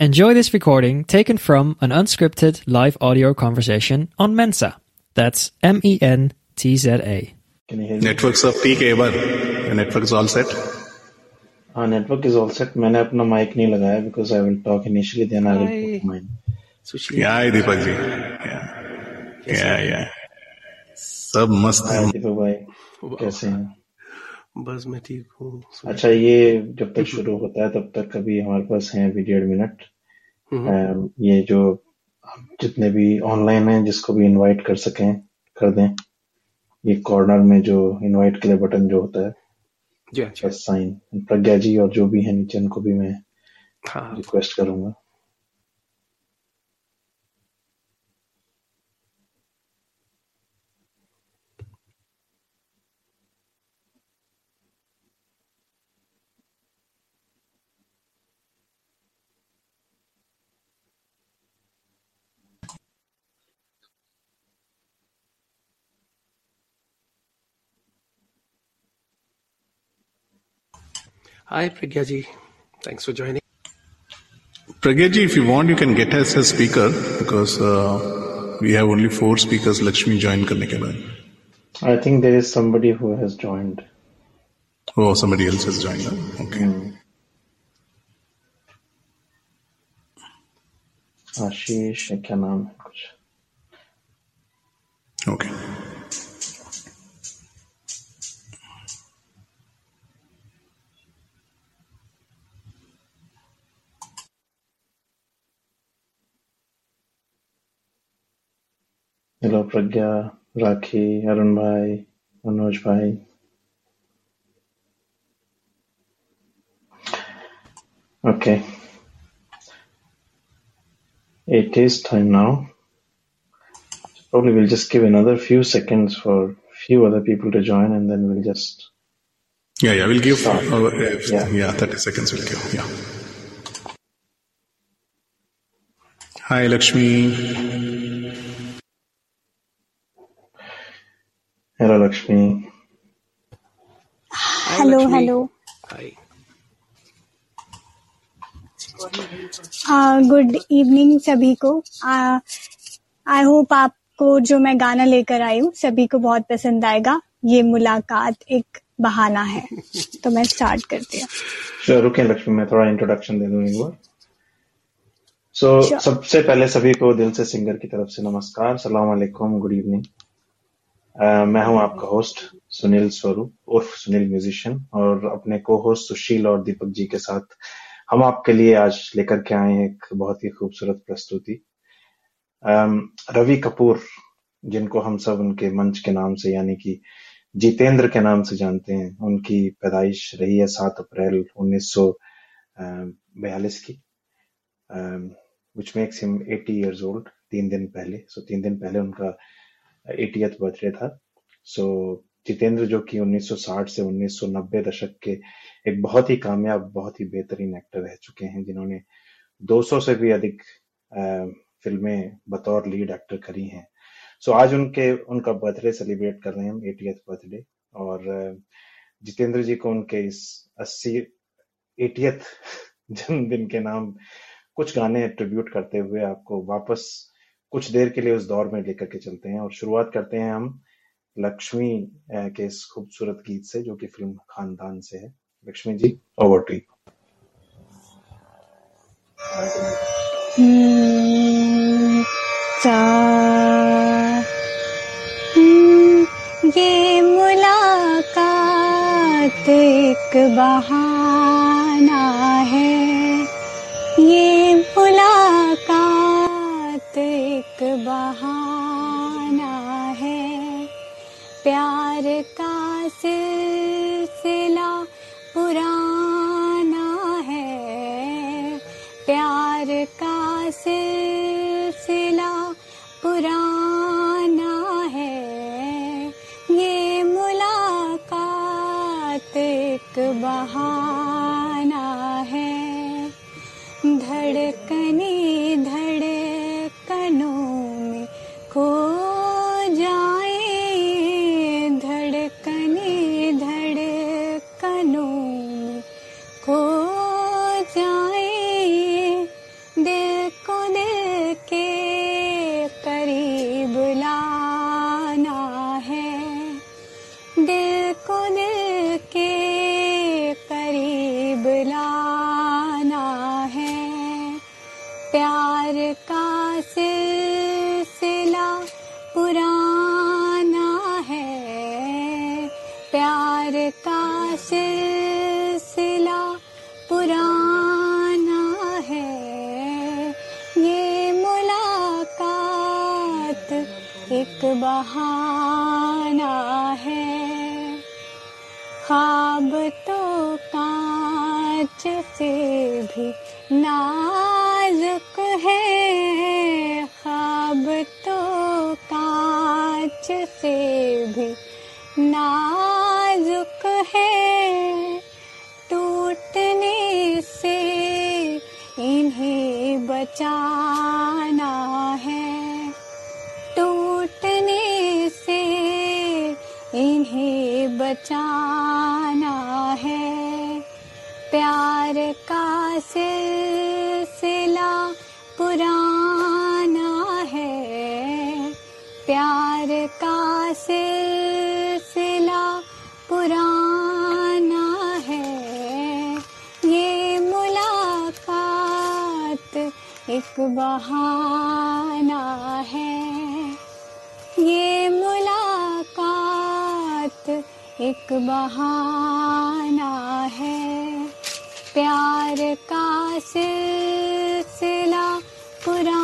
Enjoy this recording taken from an unscripted live audio conversation on Mensa. That's M E N T Z A. Can you hear me? Networks of peak ever network is all set हाँ network is all set मैंने अपना mic नहीं लगाया because I will talk initially then I will put mine Sushil क्या है Deepak ji yeah yeah yeah सब मस्त हाय है दीपक भाई कैसे हैं बस मैं ठीक हूँ अच्छा ये जब तक शुरू होता है तब तक अभी हमारे पास हैं अभी डेढ़ मिनट। हम्म, ये जो जितने भी ऑनलाइन हैं जिसको भी इनवाइट कर सकें कर दें ये कॉर्नर में जो इनवाइट के लिए बटन जो होता है जी हाँ साइन प्रज्ञा जी और जो भी है नीचे उनको भी मैं हाँ। रिक्वेस्ट करूँगा। Hi Pragya ji thanks for joining Pragya ji, if you want, you can get us as speaker because uh, we have only four speakers. Lakshmi join करने के बाद. I think there is somebody who has joined Oh, somebody else has joined. huh? Okay. Ashish है क्या नाम है कुछ Okay. Hello प्रज्ञा राखी अरुण भाई मनोज भाई okay it is time now probably we'll just give another few seconds for few other people to join and then we'll just Yeah, yeah. We'll give. start Uh, if- yeah yeah, thirty seconds. We'll give. Yeah. Hi, Lakshmi. hello Lakshmi. Hello hello good evening सभी को। I hope आपको जो मैं गाना लेकर आई हूँ सभी को बहुत पसंद आएगा। ये मुलाकात एक बहाना है। तो मैं स्टार्ट करती हूँ। Sure, रुकें लक्ष्मी मैं थोड़ा इंट्रोडक्शन दे दूँ एक बार। सो Sure. सबसे पहले सभी को दिल से सिंगर की तरफ़ से नमस्कार। सलाम वालेकुम गुड इवनिंग मैं हूँ आपका होस्ट सुनील स्वरूप, उर्फ़ सुनील म्यूजिशियन और अपने को होस्ट सुशील और दीपक जी के साथ हम आपके लिए आज लेकर के आए हैं एक बहुत ही खूबसूरत प्रस्तुति। रवि कपूर, जिनको हम सब उनके मंच के नाम से, यानी कि जितेंद्र के नाम से जानते हैं, उनकी पैदाइश रही है सात अप्रैल उन्नीस सौ बयालीस की। Which makes him 80 years old तीन दिन पहले। सो तीन दिन पहले उनका 80th बर्थडे था। सो जितेंद्र जो कि 1960 से 1990 दशक के एक बहुत ही कामयाब बहुत ही बेहतरीन एक्टर रह चुके हैं जिन्होंने 200 से भी अधिक फ़िल्में बतौर लीड एक्टर करी हैं। सो so, आज उनके उनका बर्थडे सेलिब्रेट कर रहे हैं हम 80th बर्थडे। और जितेंद्र जी को उनके इस 80 80th जन्मदिन के नाम कुछ गाने ट्रिब्यूट करते हुए आपको वापस कुछ देर के लिए उस दौर में लेकर के चलते हैं और शुरुआत करते हैं हम लक्ष्मी के इस खूबसूरत गीत से जो कि फ़िल्म खानदान से है। लक्ष्मी जी ओवर टू हम्म, ये मुलाकात एक बहाना प्यार put on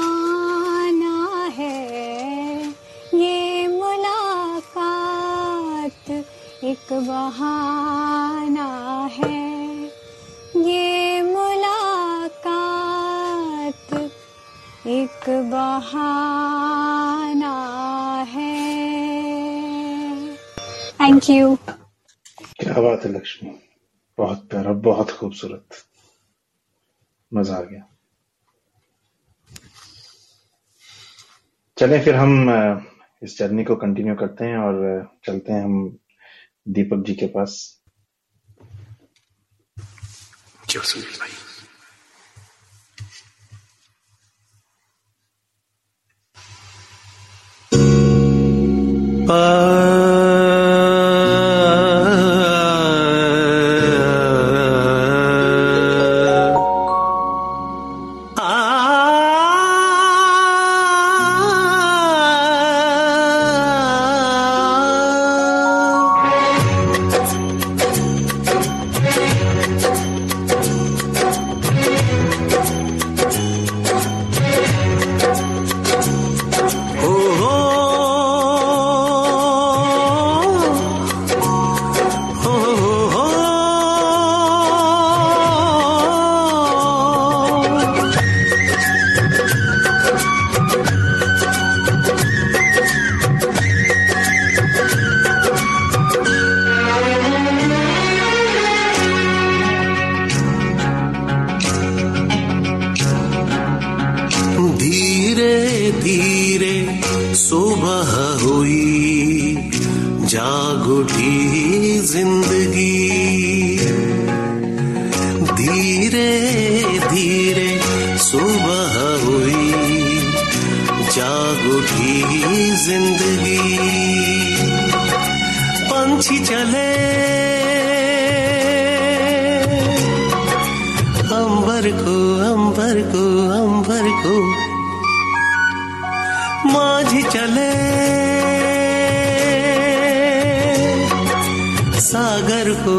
चलें फिर हम इस जर्नी को कंटिन्यू करते हैं और चलते हैं हम दीपक जी के पास। भाई। पर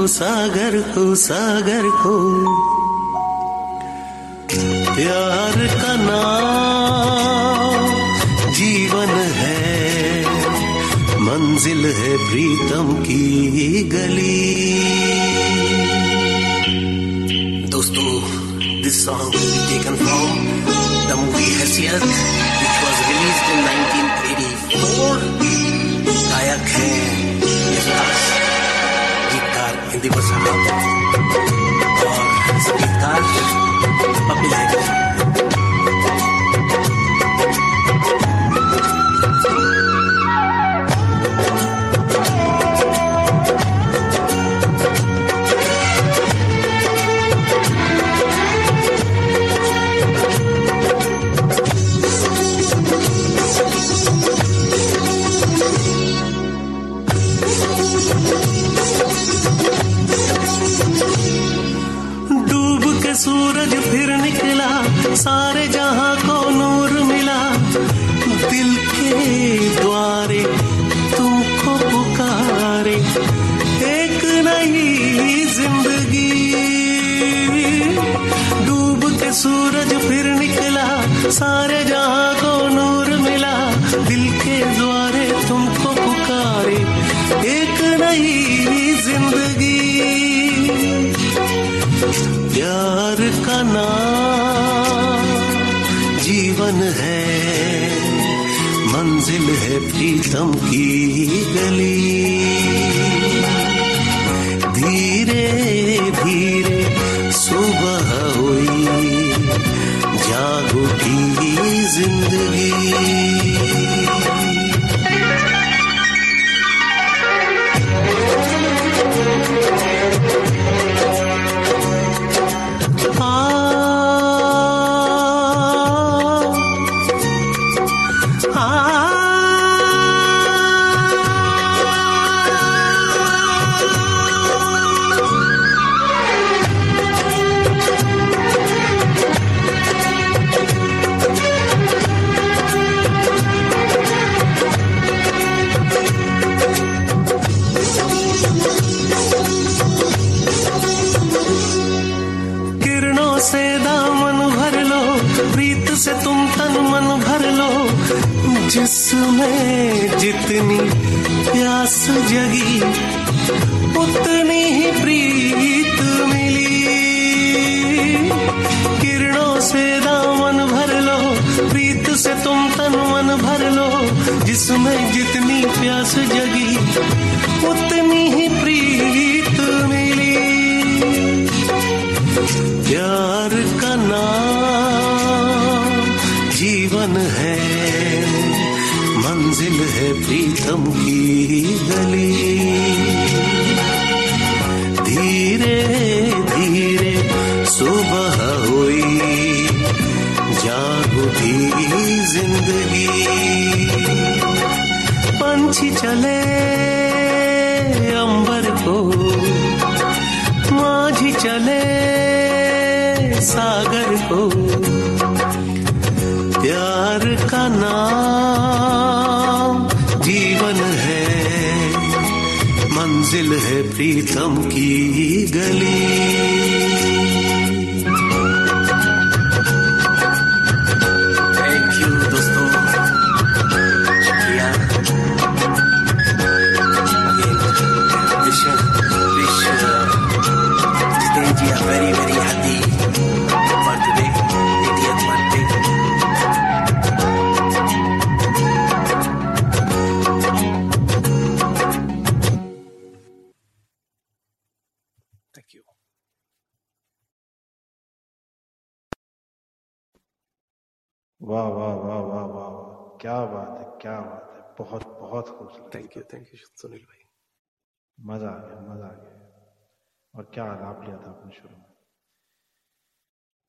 सागर को सागर को प्यार का नाम जीवन है, मंजिल है प्रीतम की गली। दोस्तों this song taken from the movie Haisiyat which was released in 1984 गायक है hindi ko. Or sa gitar, pabilay ko. सारे प्रीतम की गली। धीरे धीरे सुबह हुई। जागो की ज़िंदगी। प्यास जगी, उतनी ही प्रीत मिली। किरणों से दामन भर लो, प्रीत से तुम तन मन भर लो, जिसमें जितनी प्यास जगी, उतनी ही प्रीत मिली। प्यार मंजिल है प्रीतम की गली। धीरे धीरे सुबह हुई। जाग उठी ज़िंदगी। पंछी चले अंबर को। माझी चले सागर को। प्यार का नाम मंजिल है प्रीतम की गली। क्या बात है क्या बात है। बहुत बहुत खूबसूरत। Thank you. Thank you, Sunil bhai. मज़ा आ गया मज़ा आ गया। और क्या आलाप लिया था आपने शुरू में?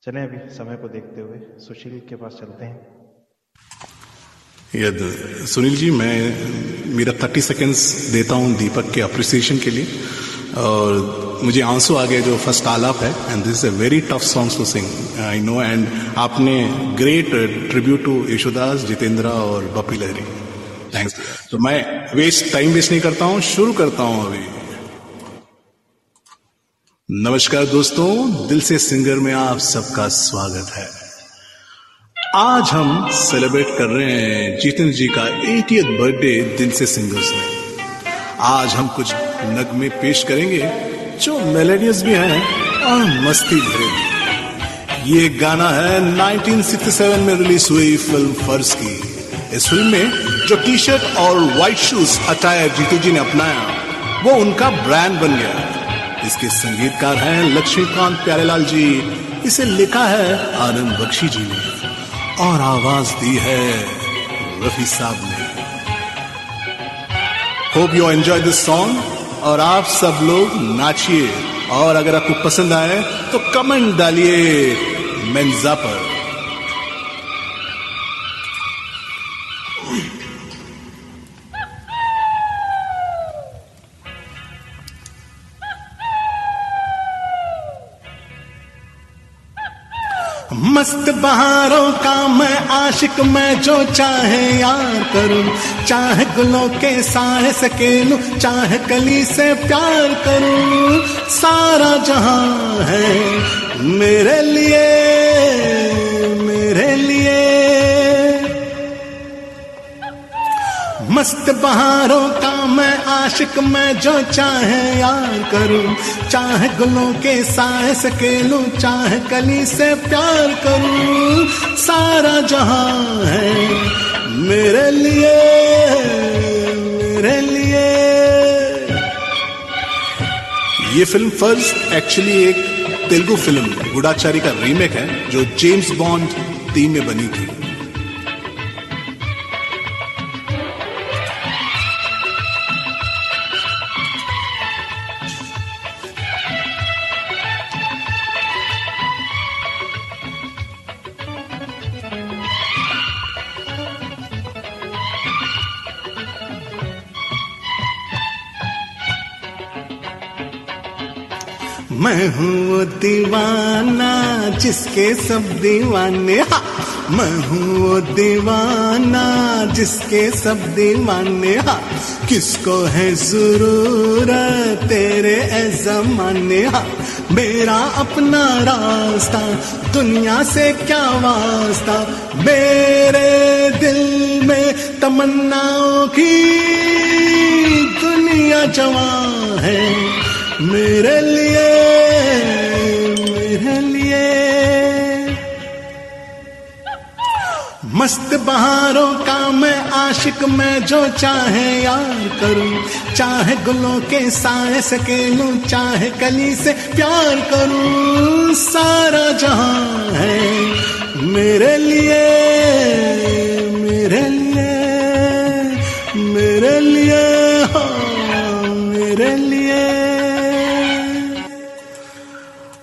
चलें अभी समय को देखते हुए सुशील के पास चलते हैं। यद सुनील जी मैं मेरा थर्टी सेकेंड्स देता हूँ दीपक के अप्रिसिएशन के लिए। और मुझे आँसू आ गए जो फ़र्स्ट आलाप है and this is a very tough songs to sing I know and आपने great tribute to Yesudas Jitendra और बपी लहरी थैंक्स तो मैं वेस्ट टाइम वेस्ट नहीं करता हूँ, शुरू करता हूँ अभी. नमस्कार दोस्तों, दिल से सिंगर में आप सबका स्वागत है. आज हम सेलिब्रेट कर रहे हैं जितेंद्र जी का 80th बर्थडे दिल से सिंगर्स में. आज हम कुछ नगमे पेश करेंगे जो मेलेडियस भी हैं, और मस्ती भरे भी। ये गाना है 1967 में रिलीज़ हुई फ़िल्म फ़र्ज़ की। इस फ़िल्म में जो टी शर्ट और white shoes attire Jeetu ji ने अपनाया, वो उनका ब्रांड बन गया। इसके संगीतकार हैं लक्ष्मीकांत प्यारेलाल जी। इसे लिखा है आनंद बख्शी जी ने, और आवाज़ दी है रफी साहब ने। Hope you enjoy this song और आप सब लोग नाचिए। और अगर आपको पसंद आए तो कमेंट डालिए। मेन्जा पर। मस्त बहारों का मैं आशिक, मैं जो चाहे यार करूँ। चाहे गुलों के साए सके लूँ चाहे कली से प्यार करूँ। सारा जहाँ है मेरे लिए। मस्त बहारों का मैं आशिक, मैं जो चाहे यार करूँ। चाहे गुलों के साए सकेलूं, चाहे कली से प्यार करूँ। सारा जहाँ है मेरे लिए मेरे लिए। ये फ़िल्म फ़र्ज़ एक्चुअली एक तेलुगु फ़िल्म, गुडाचारी का रीमेक है, जो जेम्स बॉन्ड तीन में बनी थी। हूँ दीवाना, जिसके सब दीवाने। हा, मैं हूँ दीवाना, जिसके सब दीवाने। हा, किसको है ज़रूरत तेरे जमाने? हा, मेरा अपना रास्ता, दुनिया से क्या वास्ता? मेरे दिल में तमन्नाओं की दुनिया जवान है। मेरे लिए मस्त बहारों का मैं आशिक मैं जो चाहे यार करूँ। चाहे गुलों के साए सकेलूं, चाहे कली से प्यार करूँ। सारा जहाँ है मेरे लिए मेरे लिए मेरे लिए हाँ मेरे लिए।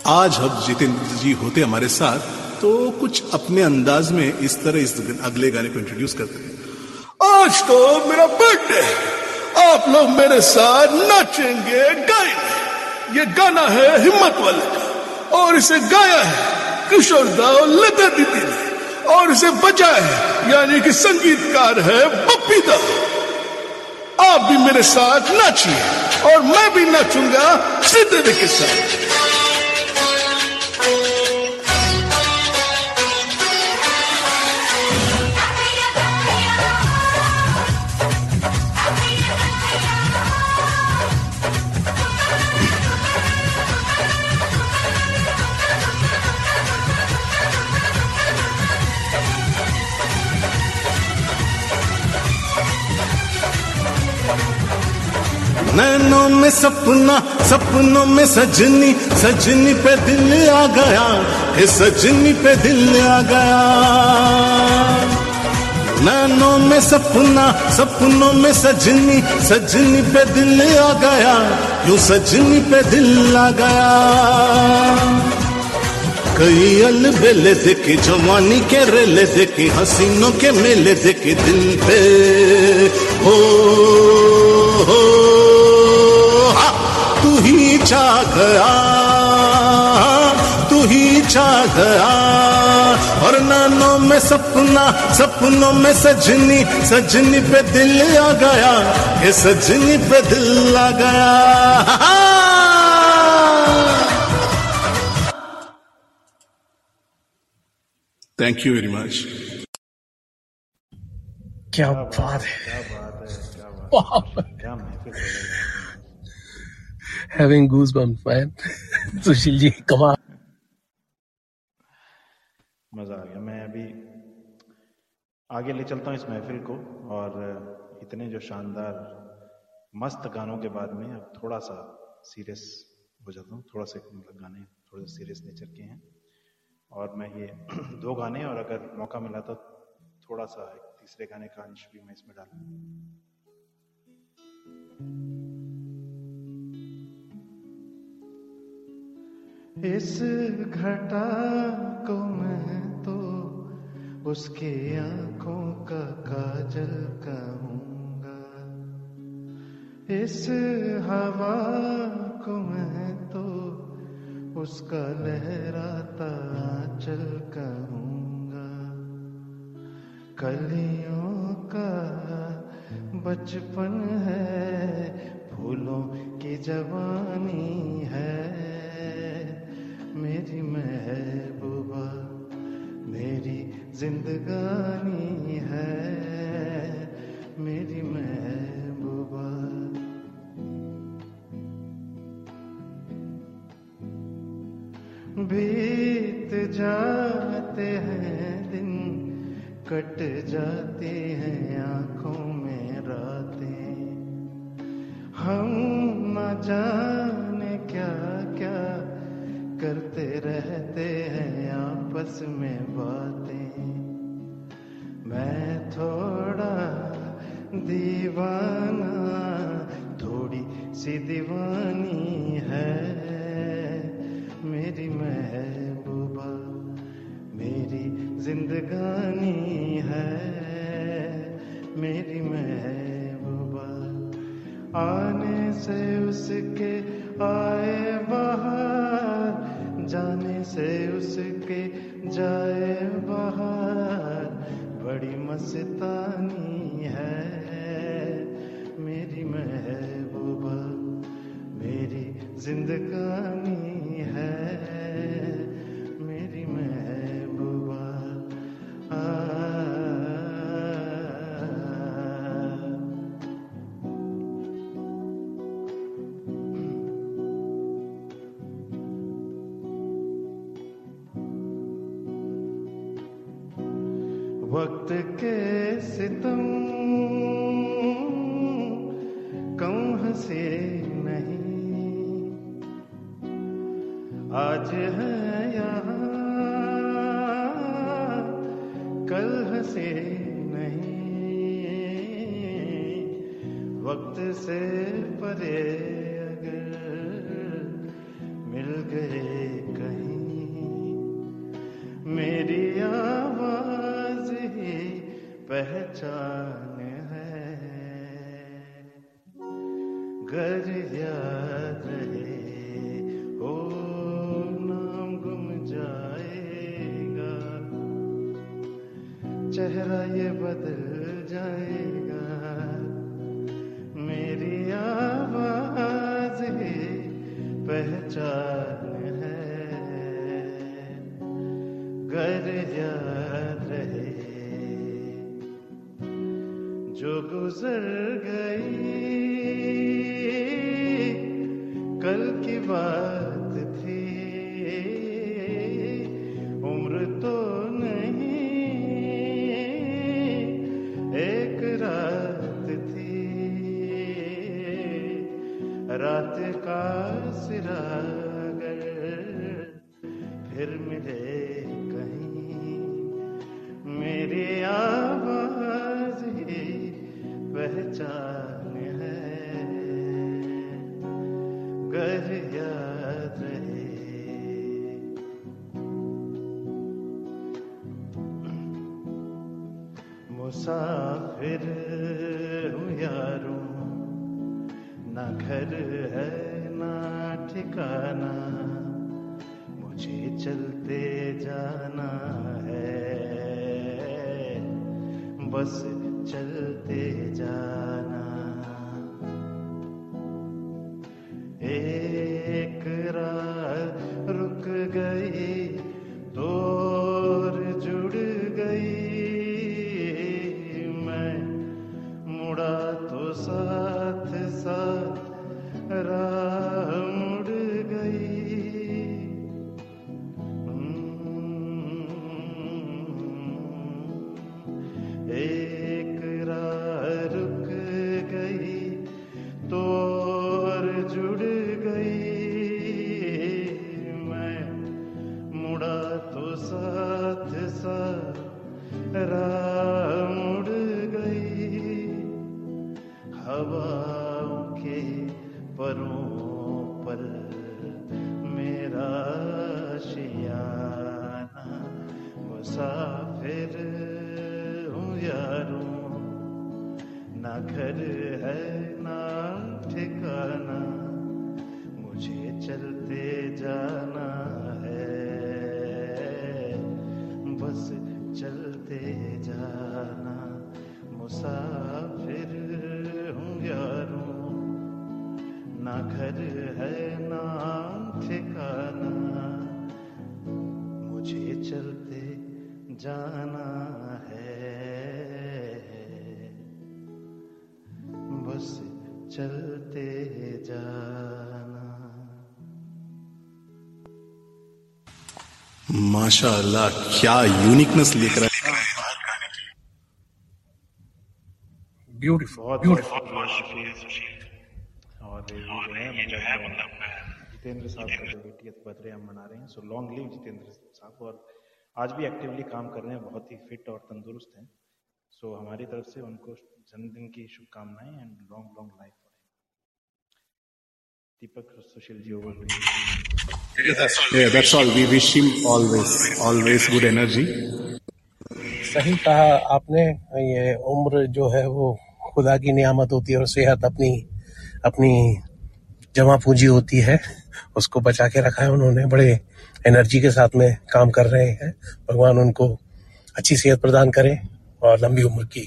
आज हम जितेंद्र जी होते हमारे साथ। तो कुछ अपने अंदाज में इस तरह इस अगले गाने को इंट्रोड्यूस करते हैं। आज तो मेरा बर्थडे आप लोग मेरे साथ नाचेंगे, गाएँगे। ये गाना है हिम्मत वाले का। और इसे गाया है किशोर दा और लता दीदी ने। और इसे बजाया है, यानी कि संगीतकार है पप्पी दा आप भी मेरे साथ नाचिए। और मैं भी नाचूँगा श्रीदेवी के साथ। नैनों में सपना, सपनों में सजनी सजनी पे दिल आ गया हे सजनी पे दिल आ गया। नैनों में सपना, सपनों में सजनी सजनी पे दिल आ गया यूँ सजनी पे दिल आ गया? कई अल बेले देखे, जवानी के रेले देखे, हसीनों के मेले देखे दिल पे। हो, ही। छा गया तू ही छा गया और नानों में सपना सपनों में सजनी सजनी पे दिल आ गया ये सजनी पे दिल आ गया। थैंक यू वेरी मच क्या बात है। क्या महफिल हो रही है। Having goose bump man Sushil ji कमाल मज़ा आ गया। मैं अभी आगे ले चलता हूँ इस महफिल को और इतने जो शानदार, मस्त गानों के बाद में अब थोड़ा सा सीरियस हो जाता हूँ। थोड़ा सा मतलब गाने थोड़े सीरियस नेचर के हैं। और मैं ये दो गाने और अगर मौका मिला तो थोड़ा सा तीसरे गाने का अंश भी मैं इसमें डालूँ इस घटा को मैं तो उसके आँखों का काजल कहूँगा। इस हवा को मैं तो उसका लहराता चल कहूँगा। कलियों का बचपन है, फूलों की जवानी है। मेरी महबूबा, मेरी जिंदगानी है। मेरी महबूबा। बीत जाते हैं दिन, कट जाते हैं आँखों में रातें। हम न जाने रहते हैं, आपस में बातें। मैं थोड़ा दीवाना, थोड़ी सी दीवानी है। मेरी महबूबा, मेरी जिंदगानी है। मेरी महबूबा, आने से उसके आए बड़ी वक्त के सितम कम हंसे नहीं। आज है यहाँ कल हंसे नहीं। वक्त से परे पहचान है। घर याद रहे, ओ नाम गुम जाएगा। चेहरा ये बदल जाएगा। मेरी आवाज़ ही पहचान जो मुसाफिर हूँ यारों। ना घर है, ना ठिकाना। मुझे चलते जाना है। बस चलते जाना। चलते जाना। माशाल्लाह क्या यूनिकनेस लेकर आए। ब्यूटीफुल ब्यूटीफुल और ये जो है मतलब जितेंद्र साहब का जो एटीएथ बर्थडे हम मना रहे हैं सो लॉन्ग लिव जितेंद्र साहब। और आज भी एक्टिवली काम कर रहे हैं बहुत ही फिट और तंदुरुस्त हैं। सो हमारी तरफ़ से उनको जन्मदिन की शुभकामनाएँ and long long life Deepak Sushil ji over Yeah, that's all. We wish him always, always good energy. सही कहा आपने। ये उम्र जो है वो खुदा की नियामत होती है और सेहत अपनी अपनी जमा पूंजी होती है। उसको बचा के रखा है उन्होंने। बड़े एनर्जी के साथ में काम कर रहे हैं। भगवान उनको अच्छी सेहत प्रदान करे और लंबी उम्र की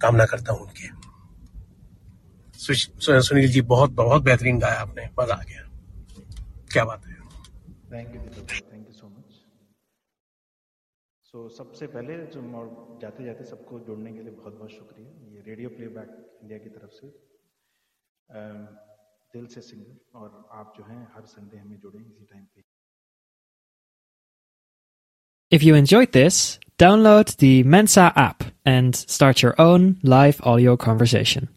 कामना करता हूँ उनकी। सुनील जी बहुत बहुत बेहतरीन गाया आपने। मज़ा आ गया। क्या बात है। Thank you thank you so much so सबसे पहले जो और जाते जाते सबको जुड़ने के लिए बहुत बहुत शुक्रिया। ये रेडियो प्लेबैक इंडिया की तरफ़ से दिल से सिंगर और आप जो हैं हर संडे हमें जुड़े इसी टाइम पे। If you enjoyed this, download the Mensa app and start your own live audio conversation.